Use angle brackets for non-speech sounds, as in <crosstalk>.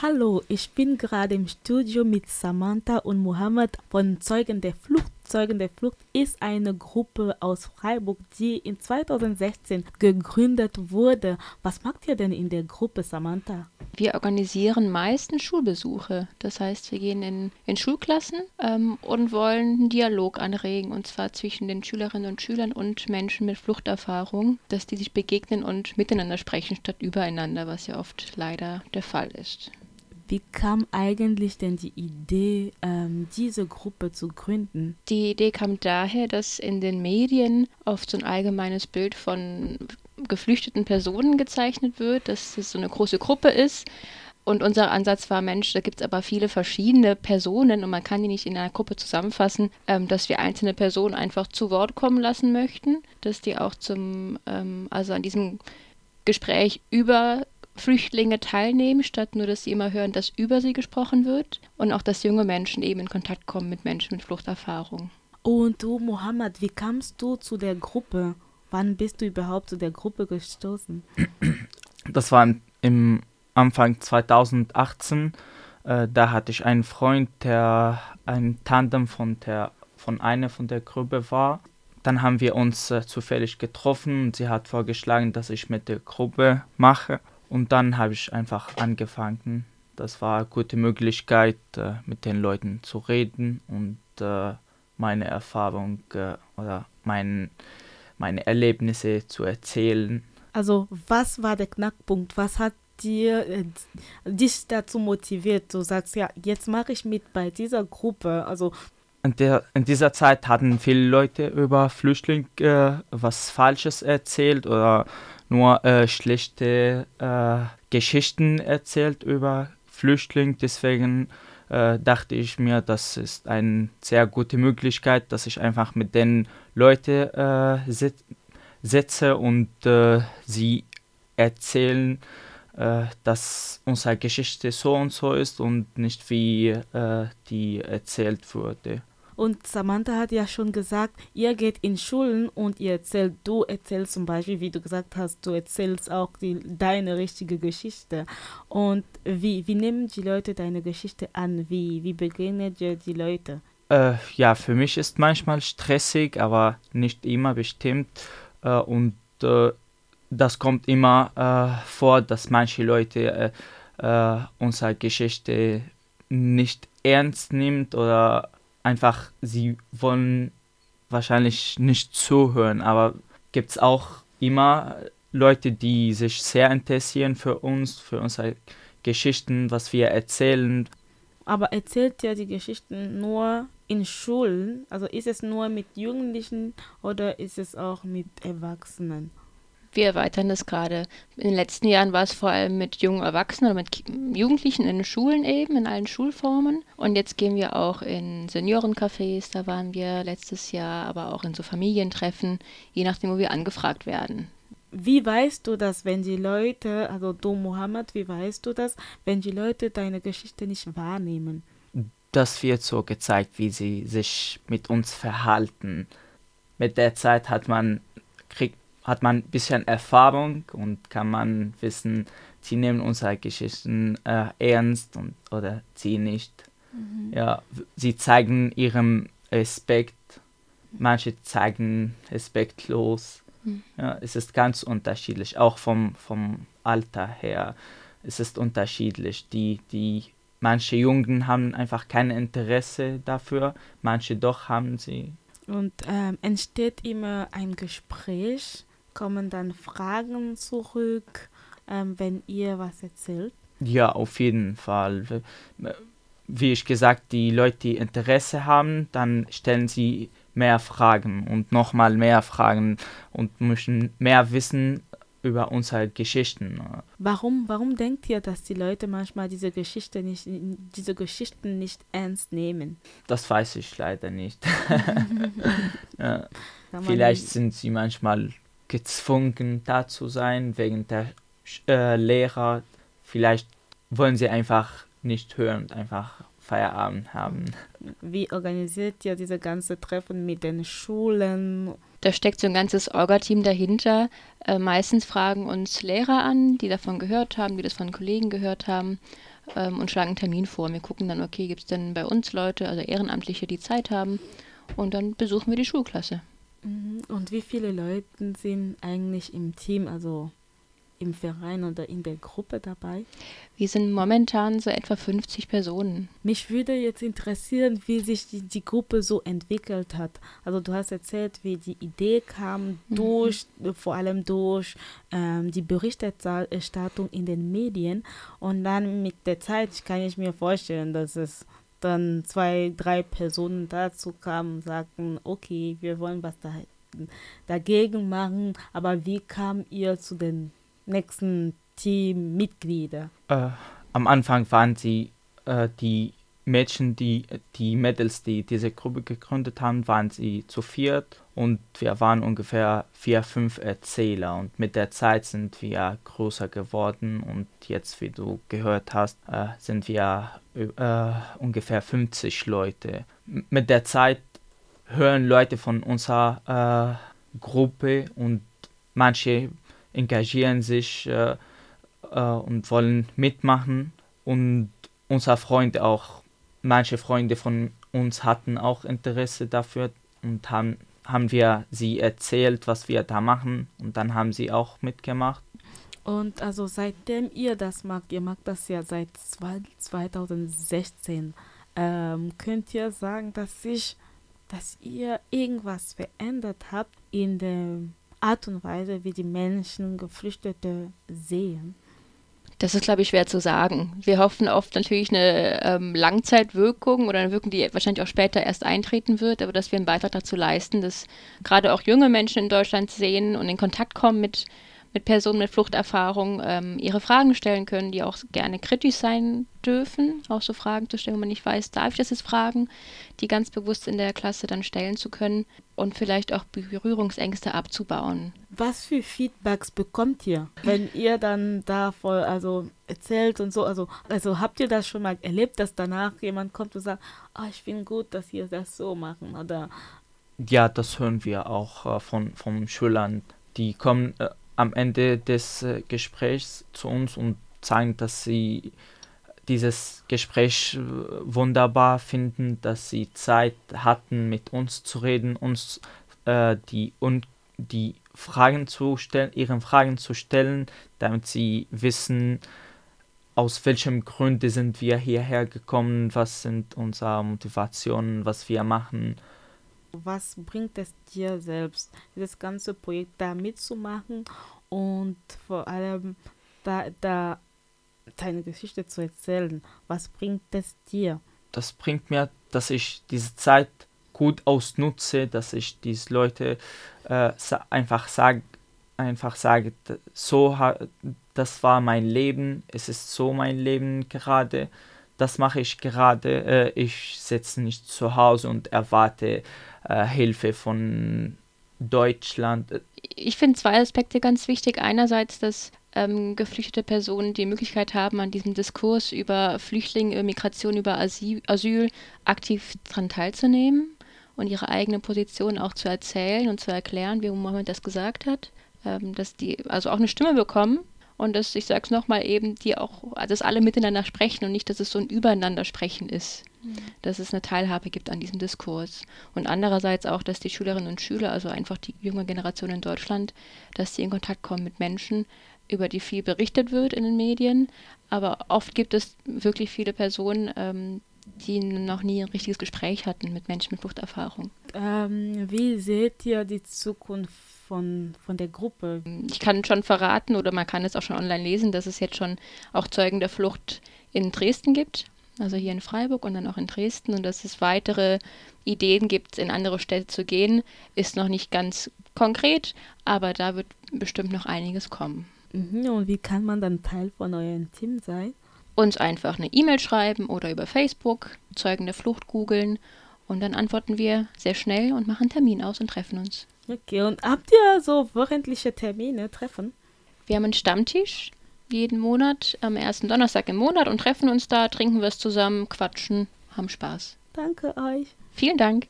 Hallo, ich bin gerade im Studio mit Samantha und Mohammed von Zeugen der Flucht. Zeugen der Flucht ist eine Gruppe aus Freiburg, die in 2016 gegründet wurde. Was macht ihr denn in der Gruppe, Samantha? Wir organisieren meistens Schulbesuche. Das heißt, wir gehen in, in Schulklassen ähm, und wollen einen Dialog anregen, und zwar zwischen den Schülerinnen und Schülern und Menschen mit Fluchterfahrung, dass die sich begegnen und miteinander sprechen statt übereinander, was ja oft leider der Fall ist. Wie kam eigentlich denn die Idee, ähm, diese Gruppe zu gründen? Die Idee kam daher, dass in den Medien oft so ein allgemeines Bild von geflüchteten Personen gezeichnet wird, dass es so eine große Gruppe ist. Und unser Ansatz war, Mensch, da gibt es aber viele verschiedene Personen und man kann die nicht in einer Gruppe zusammenfassen, ähm, dass wir einzelne Personen einfach zu Wort kommen lassen möchten, dass die auch zum, ähm, also an diesem Gespräch über Flüchtlinge teilnehmen, statt nur, dass sie immer hören, dass über sie gesprochen wird und auch, dass junge Menschen eben in Kontakt kommen mit Menschen mit Fluchterfahrung. Und du, Mohammed, wie kamst du zu der Gruppe? Wann bist du überhaupt zu der Gruppe gestoßen? Das war im Anfang 2018. Äh, da hatte ich einen Freund, der ein Tandem von der von einer von der Gruppe war. Dann haben wir uns äh, zufällig getroffen und sie hat vorgeschlagen, dass ich mit der Gruppe mache. Und dann habe ich einfach angefangen. Das war eine gute Möglichkeit, äh, mit den Leuten zu reden und äh, meine Erfahrung äh, oder mein, meine Erlebnisse zu erzählen. Also was war der Knackpunkt? Was hat dir, äh, dich dazu motiviert? Du sagst ja, jetzt mache ich mit bei dieser Gruppe. Also in, der, in dieser Zeit hatten viele Leute über Flüchtlinge äh, was Falsches erzählt oder nur äh, schlechte äh, Geschichten erzählt über Flüchtlinge. Deswegen äh, dachte ich mir, das ist eine sehr gute Möglichkeit, dass ich einfach mit den Leuten äh, sit sitze und äh, sie erzählen, äh, dass unsere Geschichte so und so ist und nicht wie die erzählt wurde. Und Samantha hat ja schon gesagt, ihr geht in Schulen und ihr erzählt, du erzählst zum Beispiel, wie du gesagt hast, du erzählst auch die, deine richtige Geschichte. Und wie, wie nehmen die Leute deine Geschichte an? Wie, wie begegnet ihr die Leute? Äh, ja, für mich ist manchmal stressig, aber nicht immer bestimmt. Äh, und äh, das kommt immer äh, vor, dass manche Leute äh, äh, unsere Geschichte nicht ernst nimmt oder einfach, sie wollen wahrscheinlich nicht zuhören, aber gibt es auch immer Leute, die sich sehr interessieren für uns, für unsere Geschichten, was wir erzählen. Aber erzählt ihr die Geschichten nur in Schulen? Also ist es nur mit Jugendlichen oder ist es auch mit Erwachsenen? Wir erweitern das gerade. In den letzten Jahren war es vor allem mit jungen Erwachsenen oder mit Jugendlichen in den Schulen eben, in allen Schulformen. Und jetzt gehen wir auch in Seniorencafés, da waren wir letztes Jahr, aber auch in so Familientreffen, je nachdem, wo wir angefragt werden. Wie weißt du das, wenn die Leute, also du Mohammed, wie weißt du das, wenn die Leute deine Geschichte nicht wahrnehmen? Das wird so gezeigt, wie sie sich mit uns verhalten. Mit der Zeit hat man, hat man ein bisschen Erfahrung und kann man wissen, sie nehmen unsere Geschichten äh, ernst und, oder sie nicht. Mhm. Ja, sie zeigen ihrem Respekt, manche zeigen respektlos. Mhm. Ja, es ist ganz unterschiedlich, auch vom, vom Alter her. Es ist unterschiedlich. Die, die, manche Jungen haben einfach kein Interesse dafür, manche doch haben sie. Und ähm, entsteht immer ein Gespräch kommen dann Fragen zurück, ähm, wenn ihr was erzählt? Ja, auf jeden Fall. Wie ich gesagt, die Leute, die Interesse haben, dann stellen sie mehr Fragen und nochmal mehr Fragen und möchten mehr wissen über unsere Geschichten. Warum, warum denkt ihr, dass die Leute manchmal diese Geschichte nicht, diese Geschichten nicht ernst nehmen? Das weiß ich leider nicht. <laughs> <laughs> ja. Vielleicht sind sie manchmal gezwungen da zu sein wegen der äh, Lehrer. Vielleicht wollen sie einfach nicht hören und einfach Feierabend haben. Wie organisiert ihr diese ganze Treffen mit den Schulen? Da steckt so ein ganzes Orga-Team dahinter. Äh, meistens fragen uns Lehrer an, die davon gehört haben, die das von Kollegen gehört haben. ähm, und schlagen einen Termin vor. Wir gucken dann, okay, gibt es denn bei uns Leute, also Ehrenamtliche, die Zeit haben und dann besuchen wir die Schulklasse. Mhm. Und wie viele Leute sind eigentlich im Team, also im Verein oder in der Gruppe dabei? Wir sind momentan so etwa 50 Personen. Mich würde jetzt interessieren, wie sich die, die Gruppe so entwickelt hat. Also du hast erzählt, wie die Idee kam mhm. durch, mhm. vor allem durch ähm, die Berichterstattung in den Medien. Und dann mit der Zeit kann ich mir vorstellen, dass es dann zwei, drei Personen dazu kamen und sagten, okay, wir wollen was da, dagegen machen, aber wie kam ihr zu den nächsten Teammitglieder? Äh, am Anfang waren sie äh, die Mädchen, die, die Mädels, die diese Gruppe gegründet haben, waren sie zu viert und wir waren ungefähr vier, fünf Erzähler und mit der Zeit sind wir größer geworden und jetzt, wie du gehört hast, äh, sind wir äh, ungefähr 50 Leute. Mit der Zeit hören Leute von unserer äh, Gruppe und manche engagieren sich äh, äh, und wollen mitmachen. Und unser Freund auch, manche Freunde von uns hatten auch Interesse dafür und haben, haben wir sie erzählt, was wir da machen und dann haben sie auch mitgemacht. Und also seitdem ihr das macht, ihr macht das ja seit 2016, ähm, könnt ihr sagen, dass sich, dass ihr irgendwas verändert habt in der Art und Weise, wie die Menschen Geflüchtete sehen? Das ist, glaube ich, schwer zu sagen. Wir hoffen oft natürlich eine ähm, Langzeitwirkung oder eine Wirkung, die wahrscheinlich auch später erst eintreten wird, aber dass wir einen Beitrag dazu leisten, dass gerade auch junge Menschen in Deutschland sehen und in Kontakt kommen mit mit Personen mit Fluchterfahrung ähm, ihre Fragen stellen können, die auch gerne kritisch sein dürfen, auch so Fragen zu stellen, wo man nicht weiß, darf ich das jetzt fragen, die ganz bewusst in der Klasse dann stellen zu können und vielleicht auch Berührungsängste abzubauen. Was für Feedbacks bekommt ihr, wenn ihr dann da voll also erzählt und so, also also habt ihr das schon mal erlebt, dass danach jemand kommt und sagt, oh, ich finde gut, dass ihr das so machen oder ja, das hören wir auch äh, von, von Schülern. Die kommen äh, am Ende des äh, Gesprächs zu uns und zeigen, dass sie dieses Gespräch äh, wunderbar finden, dass sie Zeit hatten, mit uns zu reden, uns äh, die, und die Fragen zu stellen, ihren Fragen zu stellen, damit sie wissen, aus welchem Gründe sind wir hierher gekommen, was sind unsere Motivationen, was wir machen was bringt es dir selbst, dieses ganze Projekt da mitzumachen und vor allem da, da deine Geschichte zu erzählen? Was bringt es dir? Das bringt mir, dass ich diese Zeit gut ausnutze, dass ich diese Leute äh, einfach sage, einfach sage, so das war mein Leben, es ist so mein Leben gerade, das mache ich gerade, äh, ich sitze nicht zu Hause und erwarte äh, Hilfe von Deutschland. Ich finde zwei Aspekte ganz wichtig. Einerseits, dass ähm, geflüchtete Personen die Möglichkeit haben, an diesem Diskurs über Flüchtlinge, Migration, über Asyl, Asyl aktiv daran teilzunehmen und ihre eigene Position auch zu erzählen und zu erklären, wie Mohammed das gesagt hat. Ähm, dass die also auch eine Stimme bekommen und dass, ich sage es nochmal eben, die auch, dass alle miteinander sprechen und nicht, dass es so ein Übereinandersprechen ist. Mhm. Dass es eine Teilhabe gibt an diesem Diskurs. Und andererseits auch, dass die Schülerinnen und Schüler, also einfach die junge Generation in Deutschland, dass sie in Kontakt kommen mit Menschen, über die viel berichtet wird in den Medien. Aber oft gibt es wirklich viele Personen, ähm, die noch nie ein richtiges Gespräch hatten mit Menschen mit Fluchterfahrung. Ähm, wie seht ihr die Zukunft von, von der Gruppe? Ich kann schon verraten oder man kann es auch schon online lesen, dass es jetzt schon auch Zeugen der Flucht in Dresden gibt, also hier in Freiburg und dann auch in Dresden und dass es weitere Ideen gibt, in andere Städte zu gehen, ist noch nicht ganz konkret, aber da wird bestimmt noch einiges kommen. Mhm, und wie kann man dann Teil von eurem Team sein? Uns einfach eine E-Mail schreiben oder über Facebook Zeugen der Flucht googeln und dann antworten wir sehr schnell und machen einen Termin aus und treffen uns. Okay, und habt ihr so wöchentliche Termine, Treffen? Wir haben einen Stammtisch jeden Monat am ersten Donnerstag im Monat und treffen uns da, trinken was zusammen, quatschen, haben Spaß. Danke euch. Vielen Dank.